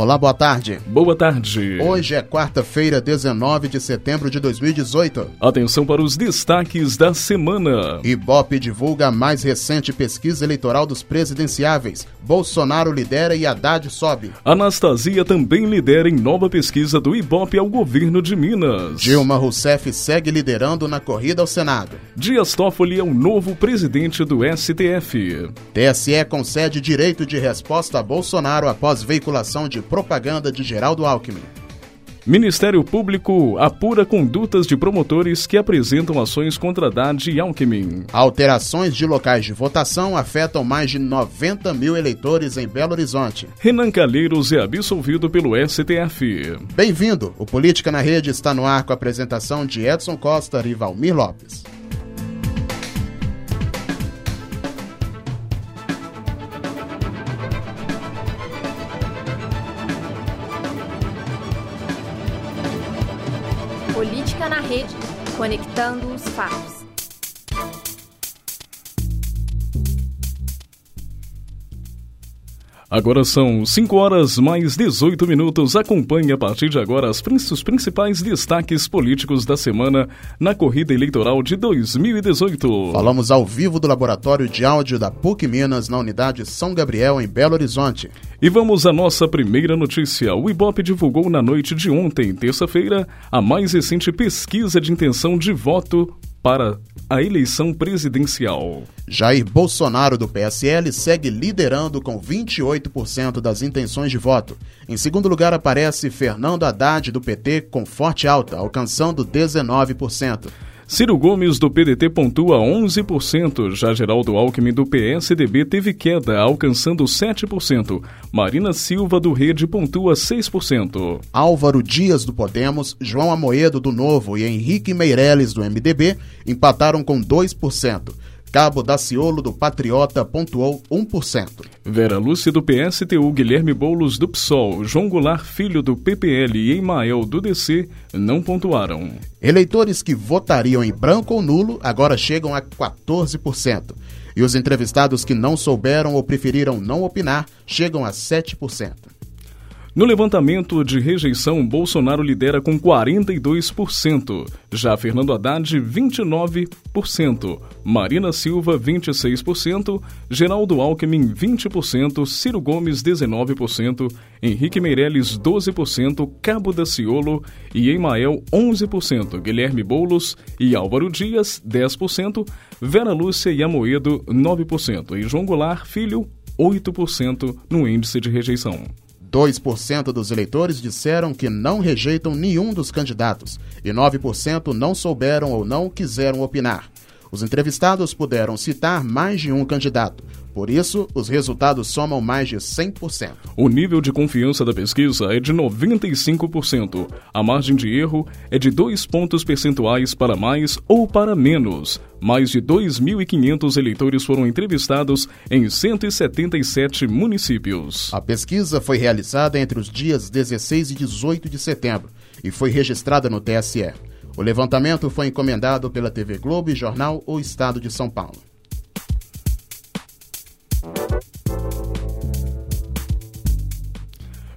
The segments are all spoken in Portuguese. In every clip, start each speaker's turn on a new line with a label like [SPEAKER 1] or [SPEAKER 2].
[SPEAKER 1] Olá, boa tarde.
[SPEAKER 2] Boa tarde.
[SPEAKER 1] Hoje é quarta-feira, 19 de setembro de 2018.
[SPEAKER 2] Atenção para os destaques da semana.
[SPEAKER 1] Ibope divulga a mais recente pesquisa eleitoral dos presidenciáveis. Bolsonaro lidera e Haddad sobe.
[SPEAKER 2] Anastasia também lidera em nova pesquisa do Ibope ao governo de Minas.
[SPEAKER 1] Dilma Rousseff segue liderando na corrida ao Senado.
[SPEAKER 2] Dias Toffoli é o novo presidente do STF.
[SPEAKER 1] TSE concede direito de resposta a Bolsonaro após veiculação de propaganda de Geraldo Alckmin.
[SPEAKER 2] Ministério Público apura condutas de promotores que apresentam ações contra Haddad e Alckmin.
[SPEAKER 1] Alterações de locais de votação afetam mais de 90 mil eleitores em Belo Horizonte.
[SPEAKER 2] Renan Calheiros é absolvido pelo STF.
[SPEAKER 1] Bem-vindo! O Política na Rede está no ar com a apresentação de Edson Costa e Valmir Lopes.
[SPEAKER 3] Conectando os fatos.
[SPEAKER 2] Agora são 5 horas mais 18 minutos. Acompanhe a partir de agora os principais destaques políticos da semana na corrida eleitoral de 2018.
[SPEAKER 1] Falamos ao vivo do Laboratório de Áudio da PUC Minas, na unidade São Gabriel, em Belo Horizonte.
[SPEAKER 2] E vamos à nossa primeira notícia. O Ibope divulgou na noite de ontem, terça-feira, a mais recente pesquisa de intenção de voto para a eleição presidencial.
[SPEAKER 1] Jair Bolsonaro, do PSL, segue liderando com 28% das intenções de voto. Em segundo lugar aparece Fernando Haddad, do PT, com forte alta, alcançando 19%.
[SPEAKER 2] Ciro Gomes, do PDT, pontua 11%. Já Geraldo Alckmin, do PSDB, teve queda, alcançando 7%. Marina Silva, do Rede, pontua 6%.
[SPEAKER 1] Álvaro Dias, do Podemos, João Amoedo, do Novo e Henrique Meirelles, do MDB, empataram com 2%. Cabo Daciolo, do Patriota, pontuou 1%.
[SPEAKER 2] Vera Lúcia, do PSTU, Guilherme Boulos, do PSOL, João Goulart, filho do PPL e Emael, do DC, não pontuaram.
[SPEAKER 1] Eleitores que votariam em branco ou nulo agora chegam a 14%. E os entrevistados que não souberam ou preferiram não opinar chegam a 7%.
[SPEAKER 2] No levantamento de rejeição, Bolsonaro lidera com 42%, já Fernando Haddad, 29%, Marina Silva, 26%, Geraldo Alckmin, 20%, Ciro Gomes, 19%, Henrique Meirelles, 12%, Cabo Daciolo e Emael, 11%, Guilherme Boulos e Álvaro Dias, 10%, Vera Lúcia e Amoedo, 9% e João Goulart Filho, 8% no índice de rejeição.
[SPEAKER 1] 2% dos eleitores disseram que não rejeitam nenhum dos candidatos e 9% não souberam ou não quiseram opinar. Os entrevistados puderam citar mais de um candidato. Por isso, os resultados somam mais de 100%.
[SPEAKER 2] O nível de confiança da pesquisa é de 95%. A margem de erro é de 2 pontos percentuais para mais ou para menos. Mais de 2.500 eleitores foram entrevistados em 177 municípios.
[SPEAKER 1] A pesquisa foi realizada entre os dias 16 e 18 de setembro e foi registrada no TSE. O levantamento foi encomendado pela TV Globo e jornal O Estado de São Paulo.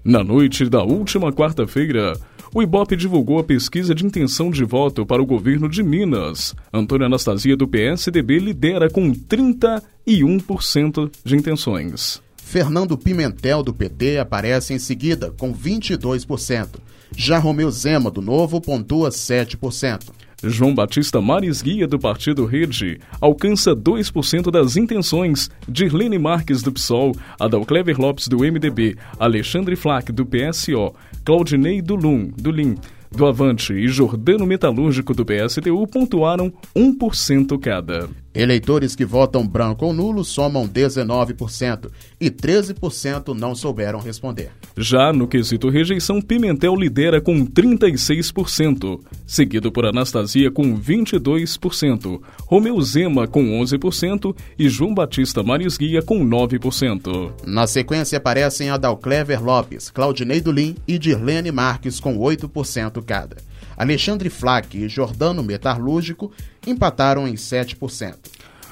[SPEAKER 2] Na noite da última quarta-feira, o Ibope divulgou a pesquisa de intenção de voto para o governo de Minas. Antônio Anastasia, do PSDB, lidera com 31% de intenções.
[SPEAKER 1] Fernando Pimentel, do PT, aparece em seguida, com 22%. Já Romeu Zema, do Novo, pontua 7%.
[SPEAKER 2] João Batista Maris Guia, do Partido Rede, alcança 2% das intenções. Dirlene Marques, do PSOL, Adalclever Lopes, do MDB, Alexandre Flack, do PSO, Claudinei do LUM, do LIM, do Avante e Jordano Metalúrgico do PSTU pontuaram 1% cada.
[SPEAKER 1] Eleitores que votam branco ou nulo somam 19% e 13% não souberam responder.
[SPEAKER 2] Já no quesito rejeição, Pimentel lidera com 36%, seguido por Anastasia com 22%, Romeu Zema com 11% e João Batista Marisguia com 9%.
[SPEAKER 1] Na sequência aparecem Adalclever Lopes, Claudinei Dulim e Dirlene Marques com 8% cada. Alexandre Flack e Jordano Metalúrgico empataram em 7%.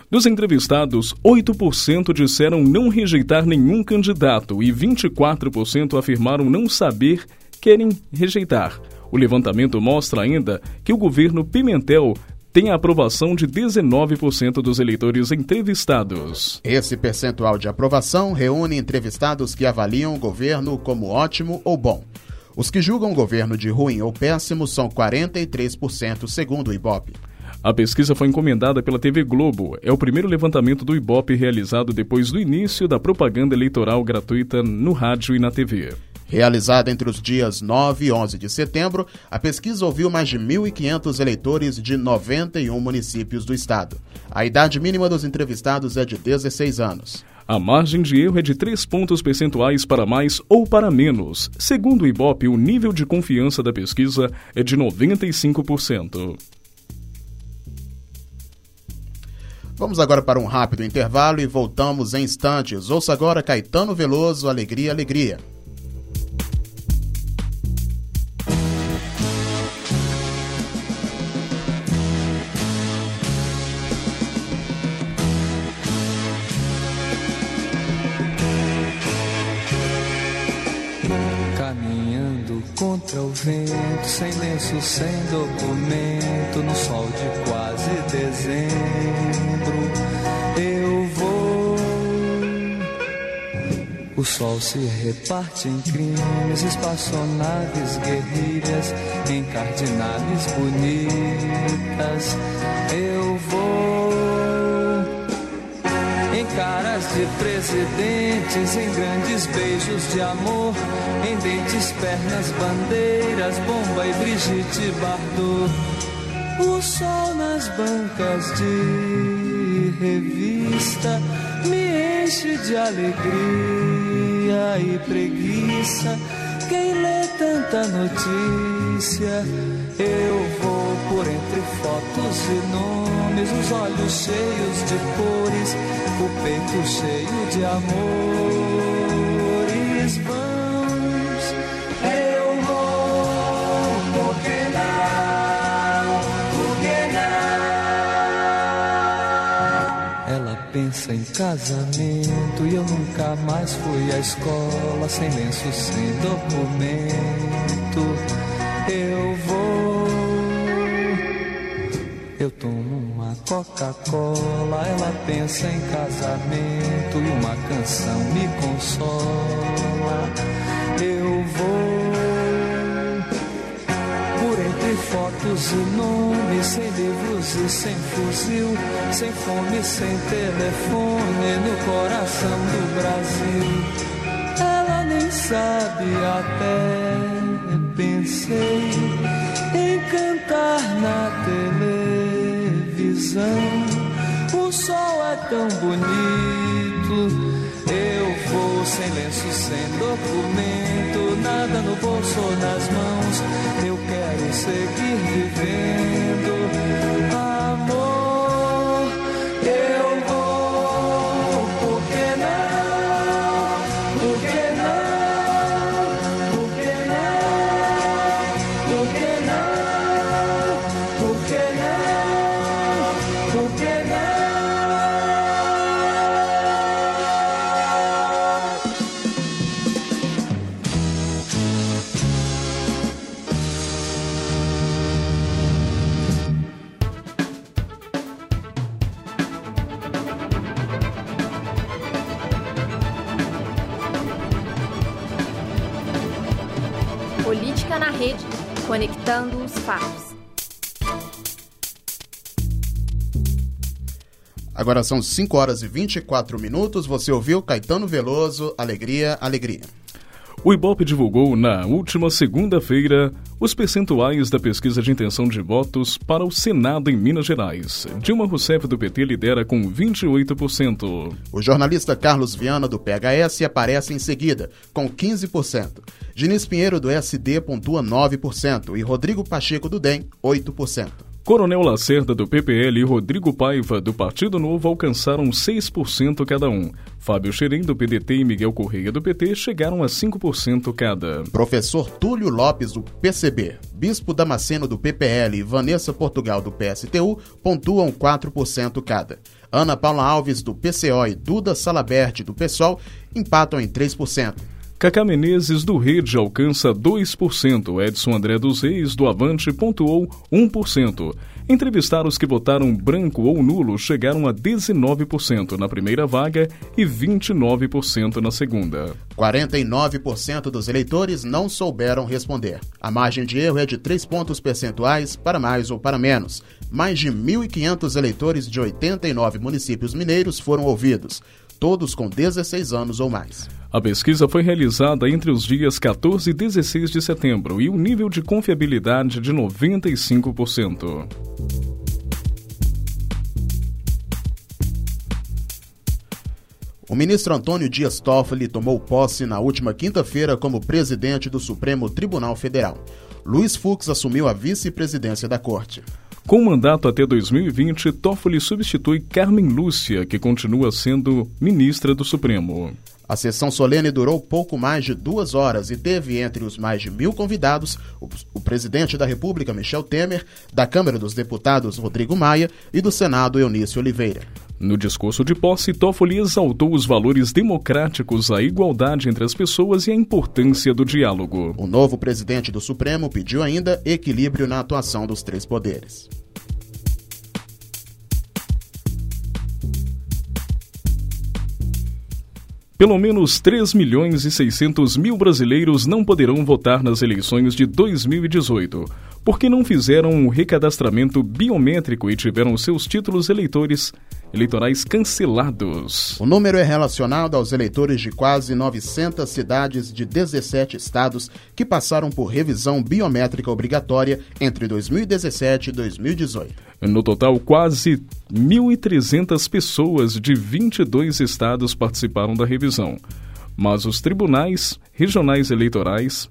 [SPEAKER 2] Dos entrevistados, 8% disseram não rejeitar nenhum candidato e 24% afirmaram não saber querem rejeitar. O levantamento mostra ainda que o governo Pimentel tem a aprovação de 19% dos eleitores entrevistados.
[SPEAKER 1] Esse percentual de aprovação reúne entrevistados que avaliam o governo como ótimo ou bom. Os que julgam o governo de ruim ou péssimo são 43%, segundo o Ibope.
[SPEAKER 2] A pesquisa foi encomendada pela TV Globo. É o primeiro levantamento do Ibope realizado depois do início da propaganda eleitoral gratuita no rádio e na TV.
[SPEAKER 1] Realizada entre os dias 9 e 11 de setembro, a pesquisa ouviu mais de 1.500 eleitores de 91 municípios do estado. A idade mínima dos entrevistados é de 16 anos.
[SPEAKER 2] A margem de erro é de 3 pontos percentuais para mais ou para menos. Segundo o Ibope, o nível de confiança da pesquisa é de 95%.
[SPEAKER 1] Vamos agora para um rápido intervalo e voltamos em instantes. Ouça agora Caetano Veloso, Alegria, Alegria.
[SPEAKER 4] contra o vento, sem lenço, sem documento, no sol de quase dezembro. O sol se reparte em crimes, espaçonaves, guerrilhas, em cardinales bonitas. Eu caras de presidentes, em grandes beijos de amor, em dentes, pernas, bandeiras, bomba e Brigitte Bardot. O sol nas bancas de revista me enche de alegria e preguiça. Quem lê tanta notícia, eu vou por entre fotos e nomes, os olhos cheios de cores o peito cheio de amores em casamento e eu nunca mais fui à escola, sem lenço, sem documento. Eu vou, eu tomo Coca-Cola, ela pensa em casamento e uma canção me consola. Fotos e nomes, sem livros e sem fuzil, sem fome, sem telefone, no coração do Brasil. Ela nem sabe até pensei em cantar na televisão o sol é tão bonito. Sem lenço, sem documento, nada no bolso ou nas mãos. Eu quero seguir vivendo.
[SPEAKER 3] Conectando os fatos.
[SPEAKER 1] Agora são 5 horas e 24 minutos. Você ouviu Caetano Veloso, Alegria, Alegria.
[SPEAKER 2] O Ibope divulgou na última segunda-feira os percentuais da pesquisa de intenção de votos para o Senado em Minas Gerais. Dilma Rousseff do PT lidera com 28%.
[SPEAKER 1] O jornalista Carlos Viana do PHS aparece em seguida, com 15%. Diniz Pinheiro do SD pontua 9% e Rodrigo Pacheco do DEM, 8%.
[SPEAKER 2] Coronel Lacerda, do PPL, e Rodrigo Paiva, do Partido Novo, alcançaram 6% cada um. Fábio Xerém, do PDT, e Miguel Correia, do PT, chegaram a 5% cada.
[SPEAKER 1] Professor Túlio Lopes, do PCB, Bispo Damasceno, do PPL e Vanessa Portugal, do PSTU, pontuam 4% cada. Ana Paula Alves, do PCO, e Duda Salabert, do PSOL, empatam em 3%.
[SPEAKER 2] Cacá Menezes do Rede alcança 2%, Edson André dos Reis do Avante pontuou 1%. Entrevistados que votaram branco ou nulo chegaram a 19% na primeira vaga e 29% na segunda.
[SPEAKER 1] 49% dos eleitores não souberam responder. A margem de erro é de 3 pontos percentuais para mais ou para menos. Mais de 1.500 eleitores de 89 municípios mineiros foram ouvidos, todos com 16 anos ou mais.
[SPEAKER 2] A pesquisa foi realizada entre os dias 14 e 16 de setembro e o nível de confiabilidade de 95%.
[SPEAKER 1] O ministro Antônio Dias Toffoli tomou posse na última quinta-feira como presidente do Supremo Tribunal Federal. Luiz Fux assumiu a vice-presidência da corte.
[SPEAKER 2] Com mandato até 2020, Toffoli substitui Carmen Lúcia, que continua sendo ministra do Supremo.
[SPEAKER 1] A sessão solene durou pouco mais de duas horas e teve entre os mais de mil convidados o, o, presidente da República, Michel Temer, da Câmara dos Deputados, Rodrigo Maia, e do Senado, Eunício Oliveira.
[SPEAKER 2] No discurso de posse, Toffoli exaltou os valores democráticos, a igualdade entre as pessoas e a importância do diálogo.
[SPEAKER 1] O novo presidente do Supremo pediu ainda equilíbrio na atuação dos três poderes.
[SPEAKER 2] Pelo menos 3 milhões e 600 mil brasileiros não poderão votar nas eleições de 2018, porque não fizeram um recadastramento biométrico e tiveram seus títulos eleitores eleitorais cancelados.
[SPEAKER 1] O número é relacionado aos eleitores de quase 900 cidades de 17 estados que passaram por revisão biométrica obrigatória entre 2017 e 2018.
[SPEAKER 2] No total, quase 1.300 pessoas de 22 estados participaram da revisão. Mas os tribunais regionais eleitorais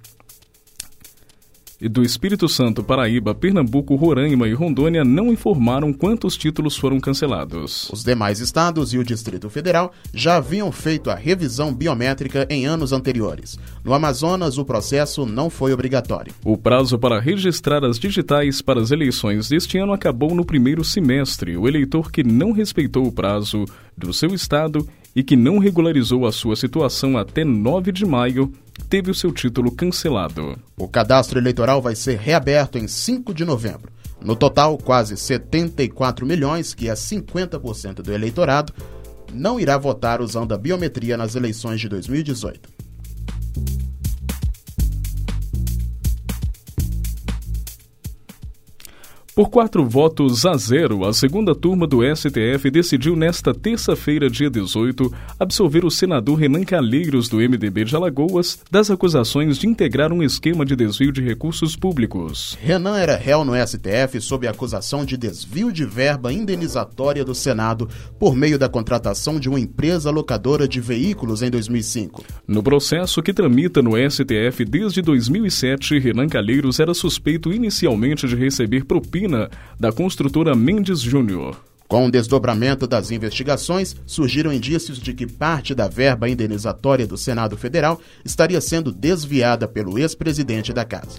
[SPEAKER 2] e do Espírito Santo, Paraíba, Pernambuco, Roraima e Rondônia não informaram quantos títulos foram cancelados.
[SPEAKER 1] Os demais estados e o Distrito Federal já haviam feito a revisão biométrica em anos anteriores. No Amazonas, o processo não foi obrigatório.
[SPEAKER 2] O prazo para registrar as digitais para as eleições deste ano acabou no primeiro semestre. O eleitor que não respeitou o prazo do seu estado e que não regularizou a sua situação até 9 de maio teve o seu título cancelado.
[SPEAKER 1] O cadastro eleitoral vai ser reaberto em 5 de novembro. No total, quase 74 milhões, que é 50% do eleitorado, não irá votar usando a biometria nas eleições de 2018.
[SPEAKER 2] Por quatro votos a zero, a segunda turma do STF decidiu nesta terça-feira, dia 18, absolver o senador Renan Calheiros, do MDB de Alagoas, das acusações de integrar um esquema de desvio de recursos públicos.
[SPEAKER 1] Renan era réu no STF sob acusação de desvio de verba indenizatória do Senado por meio da contratação de uma empresa locadora de veículos em 2005.
[SPEAKER 2] No processo que tramita no STF desde 2007, Renan Calheiros era suspeito inicialmente de receber propina da construtora Mendes Júnior.
[SPEAKER 1] Com o desdobramento das investigações, surgiram indícios de que parte da verba indenizatória do Senado Federal estaria sendo desviada pelo ex-presidente da Casa.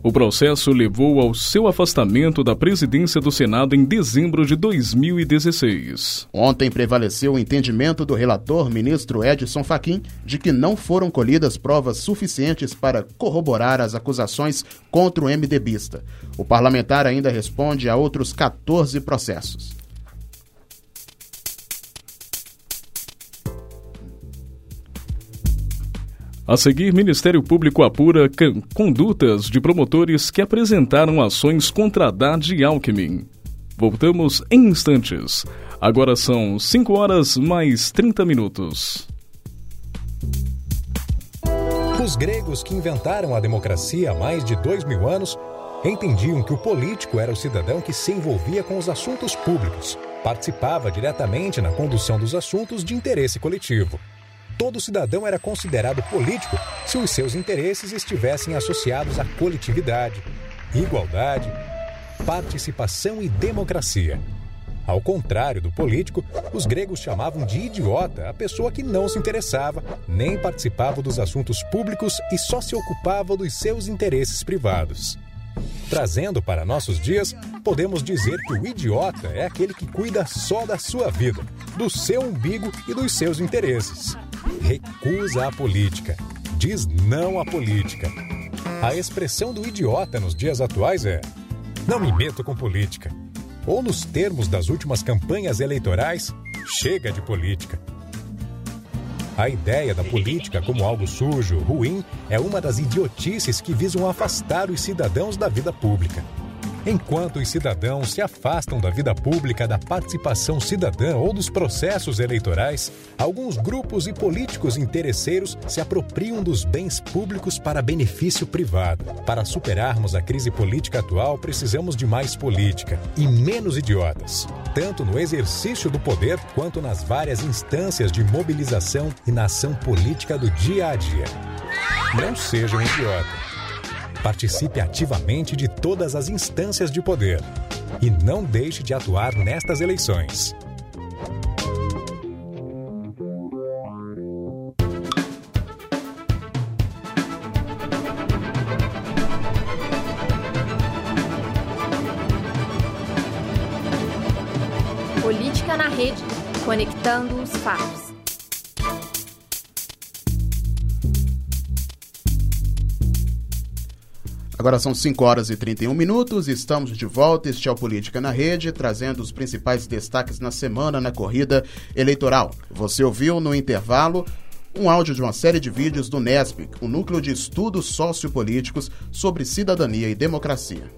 [SPEAKER 2] O processo levou ao seu afastamento da presidência do Senado em dezembro de 2016.
[SPEAKER 1] Ontem prevaleceu o entendimento do relator, ministro Edson Fachin, de que não foram colhidas provas suficientes para corroborar as acusações contra o MDBista. O parlamentar ainda responde a outros 14 processos.
[SPEAKER 2] A seguir, Ministério Público apura condutas de promotores que apresentaram ações contra Haddad e Alckmin. Voltamos em instantes. Agora são 5 horas mais 30 minutos.
[SPEAKER 5] Os gregos que inventaram a democracia há mais de dois mil anos entendiam que o político era o cidadão que se envolvia com os assuntos públicos, participava diretamente na condução dos assuntos de interesse coletivo todo cidadão era considerado político se os seus interesses estivessem associados à coletividade, igualdade participação e democracia. Ao contrário do político, os gregos chamavam de idiota a pessoa que não se interessava, nem participava dos assuntos públicos e só se ocupava dos seus interesses privados. Trazendo para nossos dias, podemos dizer que o idiota é aquele que cuida só da sua vida, do seu umbigo e dos seus interesses. Recusa a política, diz não à política. A expressão do idiota nos dias atuais é: não me meto com política ou nos termos das últimas campanhas eleitorais, chega de política. A ideia da política como algo sujo, ruim, é uma das idiotices que visam afastar os cidadãos da vida pública. Enquanto os cidadãos se afastam da vida pública, da participação cidadã ou dos processos eleitorais, alguns grupos e políticos interesseiros se apropriam dos bens públicos para benefício privado. Para superarmos a crise política atual, precisamos de mais política e menos idiotas, tanto no exercício do poder quanto nas várias instâncias de mobilização e na ação política do dia a dia. Não seja um idiota. Participe ativamente de todas as instâncias de poder e não deixe de atuar nestas eleições.
[SPEAKER 3] Política na rede, conectando os fatos.
[SPEAKER 1] Agora são 5 horas e 31 minutos, estamos de volta, este é o Política na Rede, trazendo os principais destaques na semana na corrida eleitoral. Você ouviu no intervalo um áudio de uma série de vídeos do NESPIC, o Núcleo de Estudos Sociopolíticos sobre Cidadania e Democracia.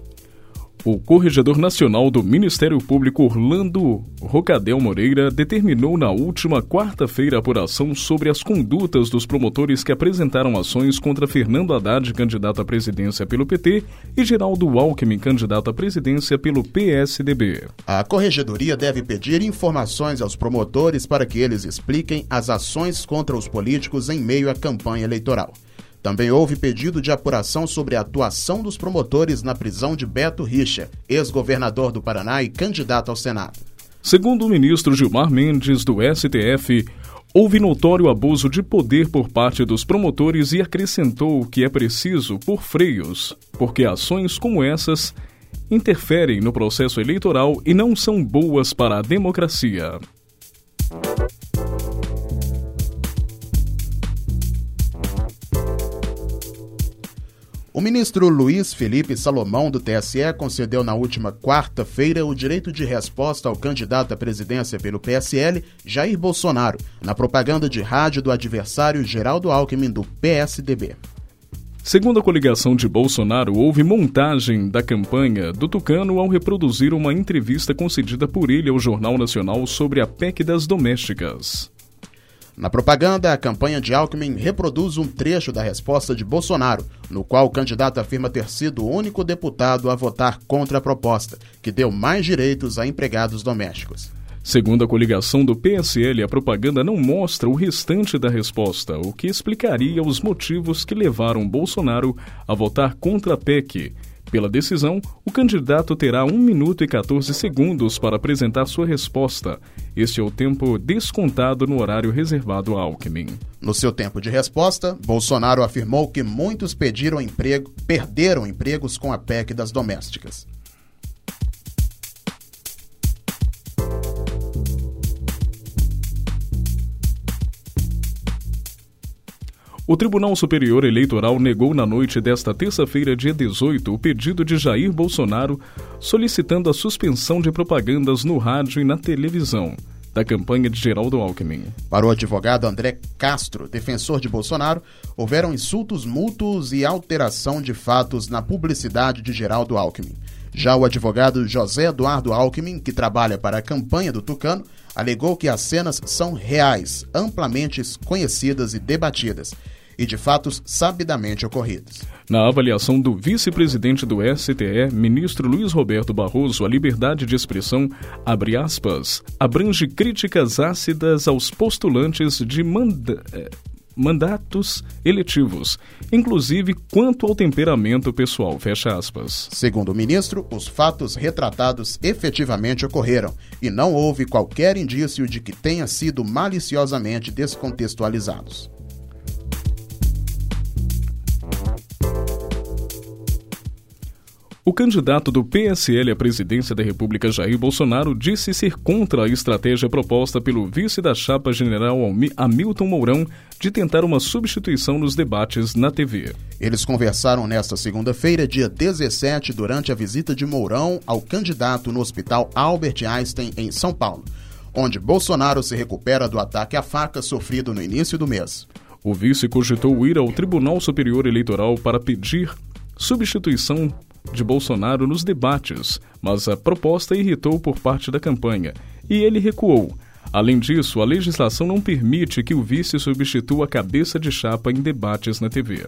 [SPEAKER 2] O Corregedor Nacional do Ministério Público Orlando Rocadel Moreira determinou na última quarta-feira apuração sobre as condutas dos promotores que apresentaram ações contra Fernando Haddad, candidato à presidência pelo PT, e Geraldo Alckmin, candidato à presidência pelo PSDB.
[SPEAKER 1] A Corregedoria deve pedir informações aos promotores para que eles expliquem as ações contra os políticos em meio à campanha eleitoral. Também houve pedido de apuração sobre a atuação dos promotores na prisão de Beto Richa, ex-governador do Paraná e candidato ao Senado.
[SPEAKER 2] Segundo o ministro Gilmar Mendes, do STF, houve notório abuso de poder por parte dos promotores e acrescentou que é preciso por freios, porque ações como essas interferem no processo eleitoral e não são boas para a democracia.
[SPEAKER 1] O ministro Luiz Felipe Salomão, do TSE, concedeu na última quarta-feira o direito de resposta ao candidato à presidência pelo PSL, Jair Bolsonaro, na propaganda de rádio do adversário Geraldo Alckmin, do PSDB.
[SPEAKER 2] Segundo a coligação de Bolsonaro, houve montagem da campanha do Tucano ao reproduzir uma entrevista concedida por ele ao Jornal Nacional sobre a PEC das domésticas.
[SPEAKER 1] Na propaganda, a campanha de Alckmin reproduz um trecho da resposta de Bolsonaro, no qual o candidato afirma ter sido o único deputado a votar contra a proposta, que deu mais direitos a empregados domésticos.
[SPEAKER 2] Segundo a coligação do PSL, a propaganda não mostra o restante da resposta, o que explicaria os motivos que levaram Bolsonaro a votar contra a PEC pela decisão, o candidato terá 1 minuto e 14 segundos para apresentar sua resposta. Este é o tempo descontado no horário reservado a Alckmin.
[SPEAKER 1] No seu tempo de resposta, Bolsonaro afirmou que muitos pediram emprego, perderam empregos com a PEC das domésticas.
[SPEAKER 2] O Tribunal Superior Eleitoral negou na noite desta terça-feira, dia 18, o pedido de Jair Bolsonaro solicitando a suspensão de propagandas no rádio e na televisão da campanha de Geraldo Alckmin.
[SPEAKER 1] Para o advogado André Castro, defensor de Bolsonaro, houveram insultos mútuos e alteração de fatos na publicidade de Geraldo Alckmin. Já o advogado José Eduardo Alckmin, que trabalha para a campanha do Tucano, alegou que as cenas são reais, amplamente conhecidas e debatidas e de fatos sabidamente ocorridos.
[SPEAKER 2] Na avaliação do vice-presidente do STE, ministro Luiz Roberto Barroso, a liberdade de expressão, abre aspas, abrange críticas ácidas aos postulantes de manda... Eh, mandatos eletivos, inclusive quanto ao temperamento pessoal. Fecha aspas.
[SPEAKER 1] Segundo o ministro, os fatos retratados efetivamente ocorreram e não houve qualquer indício de que tenha sido maliciosamente descontextualizados.
[SPEAKER 2] O candidato do PSL à presidência da República, Jair Bolsonaro, disse ser contra a estratégia proposta pelo vice da chapa general Hamilton Mourão de tentar uma substituição nos debates na TV.
[SPEAKER 1] Eles conversaram nesta segunda-feira, dia 17, durante a visita de Mourão ao candidato no Hospital Albert Einstein, em São Paulo, onde Bolsonaro se recupera do ataque à faca sofrido no início do mês.
[SPEAKER 2] O vice cogitou ir ao Tribunal Superior Eleitoral para pedir substituição de Bolsonaro nos debates, mas a proposta irritou por parte da campanha e ele recuou. Além disso, a legislação não permite que o vice substitua a cabeça de chapa em debates na TV.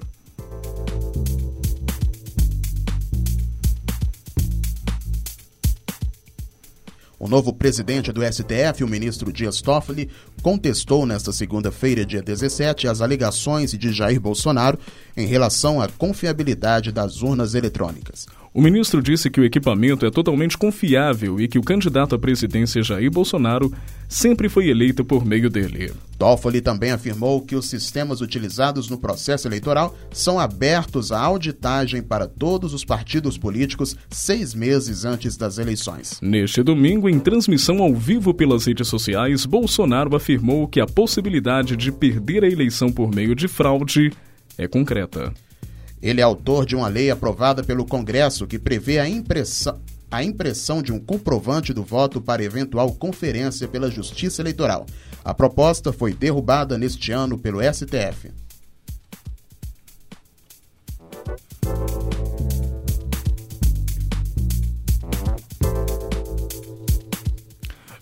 [SPEAKER 1] O novo presidente do STF, o ministro Dias Toffoli, contestou nesta segunda-feira, dia 17, as alegações de Jair Bolsonaro em relação à confiabilidade das urnas eletrônicas.
[SPEAKER 2] O ministro disse que o equipamento é totalmente confiável e que o candidato à presidência Jair Bolsonaro sempre foi eleito por meio dele.
[SPEAKER 1] Toffoli também afirmou que os sistemas utilizados no processo eleitoral são abertos à auditagem para todos os partidos políticos seis meses antes das eleições.
[SPEAKER 2] Neste domingo, em transmissão ao vivo pelas redes sociais, Bolsonaro afirmou que a possibilidade de perder a eleição por meio de fraude é concreta.
[SPEAKER 1] Ele é autor de uma lei aprovada pelo Congresso que prevê a impressão, a impressão de um comprovante do voto para eventual conferência pela Justiça Eleitoral. A proposta foi derrubada neste ano pelo STF.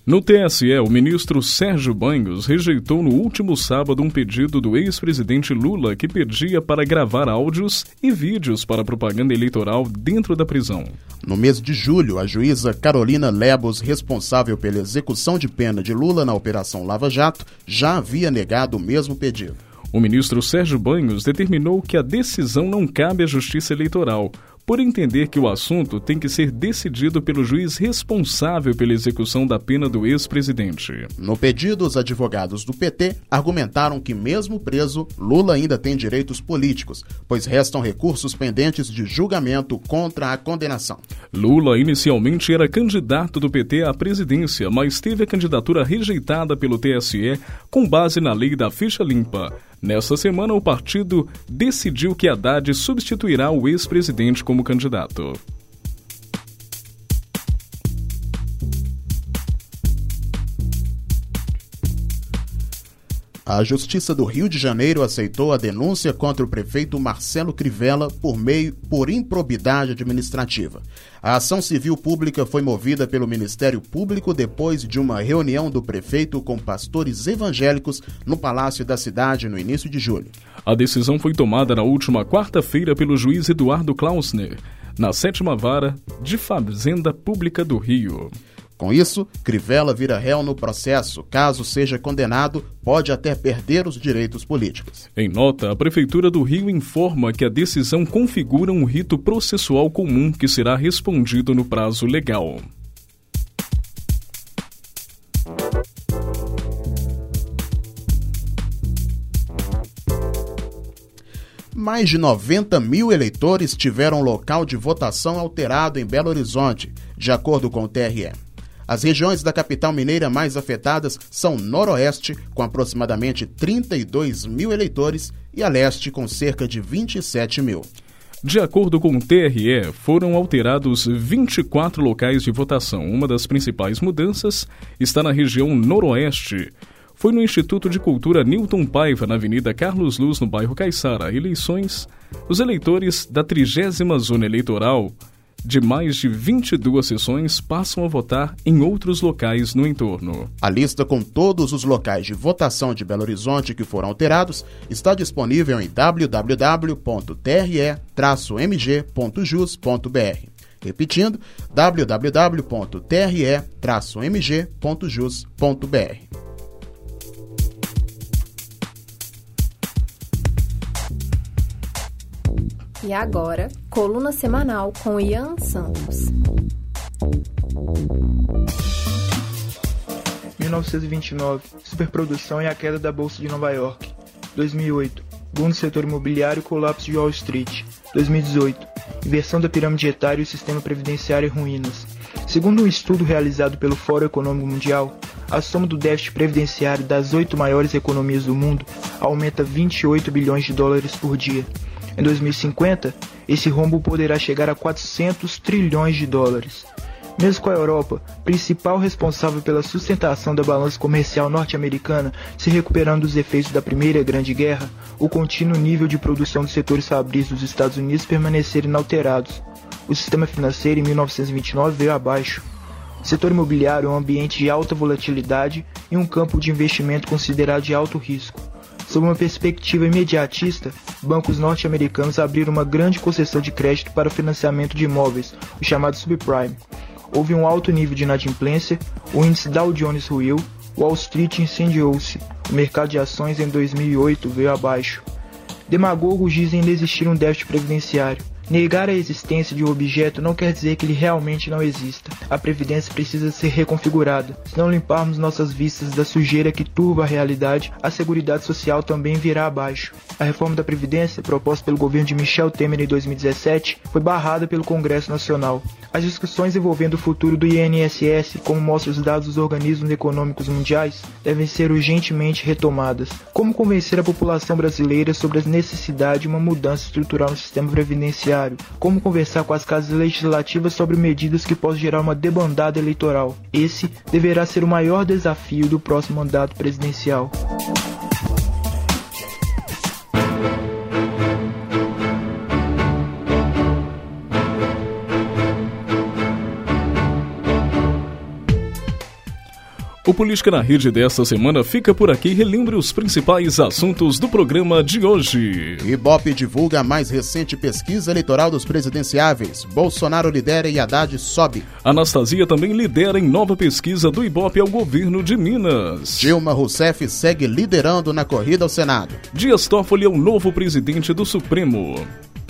[SPEAKER 2] No TSE, o ministro Sérgio Banhos rejeitou no último sábado um pedido do ex-presidente Lula que pedia para gravar áudios e vídeos para propaganda eleitoral dentro da prisão.
[SPEAKER 1] No mês de julho, a juíza Carolina Lebos, responsável pela execução de pena de Lula na Operação Lava Jato, já havia negado o mesmo pedido.
[SPEAKER 2] O ministro Sérgio Banhos determinou que a decisão não cabe à Justiça Eleitoral, por entender que o assunto tem que ser decidido pelo juiz responsável pela execução da pena do ex-presidente.
[SPEAKER 1] No pedido, os advogados do PT argumentaram que, mesmo preso, Lula ainda tem direitos políticos, pois restam recursos pendentes de julgamento contra a condenação.
[SPEAKER 2] Lula inicialmente era candidato do PT à presidência, mas teve a candidatura rejeitada pelo TSE com base na lei da ficha limpa. Nessa semana, o partido decidiu que Haddad substituirá o ex-presidente como candidato.
[SPEAKER 1] A Justiça do Rio de Janeiro aceitou a denúncia contra o prefeito Marcelo Crivella por meio por improbidade administrativa. A ação civil pública foi movida pelo Ministério Público depois de uma reunião do prefeito com pastores evangélicos no Palácio da Cidade no início de julho.
[SPEAKER 2] A decisão foi tomada na última quarta-feira pelo juiz Eduardo Klausner, na sétima vara de Fazenda Pública do Rio.
[SPEAKER 1] Com isso, Crivella vira réu no processo. Caso seja condenado, pode até perder os direitos políticos.
[SPEAKER 2] Em nota, a Prefeitura do Rio informa que a decisão configura um rito processual comum que será respondido no prazo legal.
[SPEAKER 1] Mais de 90 mil eleitores tiveram local de votação alterado em Belo Horizonte, de acordo com o TRE. As regiões da capital mineira mais afetadas são Noroeste, com aproximadamente 32 mil eleitores, e a Leste, com cerca de 27 mil.
[SPEAKER 2] De acordo com o TRE, foram alterados 24 locais de votação. Uma das principais mudanças está na região Noroeste. Foi no Instituto de Cultura Newton Paiva, na Avenida Carlos Luz, no bairro Caiçara. Eleições. Os eleitores da 30 Zona Eleitoral de mais de 22 sessões passam a votar em outros locais no entorno.
[SPEAKER 1] A lista com todos os locais de votação de Belo Horizonte que foram alterados está disponível em www.tre-mg.jus.br. Repetindo, www.tre-mg.jus.br.
[SPEAKER 3] E agora, coluna semanal com Ian Santos.
[SPEAKER 6] 1929, superprodução e a queda da Bolsa de Nova York. 2008, boom do setor imobiliário e colapso de Wall Street. 2018, inversão da pirâmide etária e o sistema previdenciário em ruínas. Segundo um estudo realizado pelo Fórum Econômico Mundial, a soma do déficit previdenciário das oito maiores economias do mundo aumenta 28 bilhões de dólares por dia. Em 2050, esse rombo poderá chegar a 400 trilhões de dólares. Mesmo com a Europa, principal responsável pela sustentação da balança comercial norte-americana, se recuperando dos efeitos da Primeira Grande Guerra, o contínuo nível de produção dos setores fabris dos Estados Unidos permaneceram inalterados. O sistema financeiro em 1929 veio abaixo. O setor imobiliário é um ambiente de alta volatilidade e um campo de investimento considerado de alto risco. Sob uma perspectiva imediatista, bancos norte-americanos abriram uma grande concessão de crédito para o financiamento de imóveis, o chamado subprime. Houve um alto nível de inadimplência, o índice Dow Jones ruiu, Wall Street incendiou-se, o mercado de ações em 2008 veio abaixo. Demagogos dizem ainda existir um déficit previdenciário. Negar a existência de um objeto não quer dizer que ele realmente não exista. A previdência precisa ser reconfigurada. Se não limparmos nossas vistas da sujeira que turva a realidade, a seguridade social também virá abaixo. A reforma da previdência, proposta pelo governo de Michel Temer em 2017, foi barrada pelo Congresso Nacional. As discussões envolvendo o futuro do INSS, como mostram os dados dos organismos econômicos mundiais, devem ser urgentemente retomadas. Como convencer a população brasileira sobre a necessidade de uma mudança estrutural no sistema previdenciário? Como conversar com as casas legislativas sobre medidas que possam gerar uma debandada eleitoral. Esse deverá ser o maior desafio do próximo mandato presidencial.
[SPEAKER 2] O Política na Rede desta semana fica por aqui e relembre os principais assuntos do programa de hoje.
[SPEAKER 1] Ibope divulga a mais recente pesquisa eleitoral dos presidenciáveis. Bolsonaro lidera e Haddad sobe.
[SPEAKER 2] Anastasia também lidera em nova pesquisa do Ibope ao governo de Minas.
[SPEAKER 1] Dilma Rousseff segue liderando na corrida ao Senado.
[SPEAKER 2] Dias Toffoli é o novo presidente do Supremo.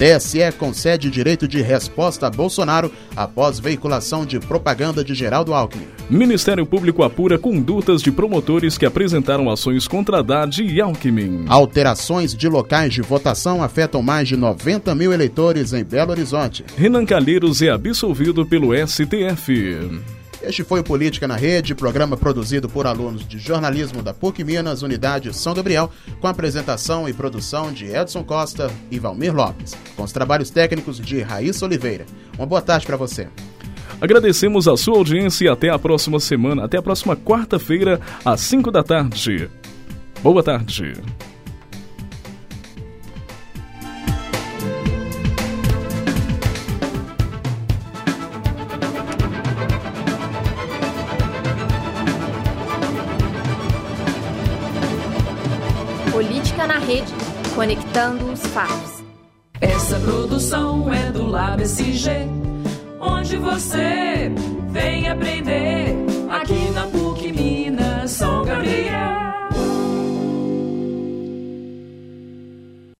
[SPEAKER 1] TSE concede direito de resposta a Bolsonaro após veiculação de propaganda de Geraldo Alckmin.
[SPEAKER 2] Ministério Público apura condutas de promotores que apresentaram ações contra Haddad e Alckmin.
[SPEAKER 1] Alterações de locais de votação afetam mais de 90 mil eleitores em Belo Horizonte.
[SPEAKER 2] Renan Calheiros é absolvido pelo STF.
[SPEAKER 1] Este foi o Política na Rede, programa produzido por alunos de jornalismo da PUC Minas, Unidade São Gabriel, com apresentação e produção de Edson Costa e Valmir Lopes, com os trabalhos técnicos de Raíssa Oliveira. Uma boa tarde para você.
[SPEAKER 2] Agradecemos a sua audiência e até a próxima semana, até a próxima quarta-feira, às 5 da tarde. Boa tarde.
[SPEAKER 3] Conectando os fatos.
[SPEAKER 7] Essa produção é do Lab SG, onde você vem aprender.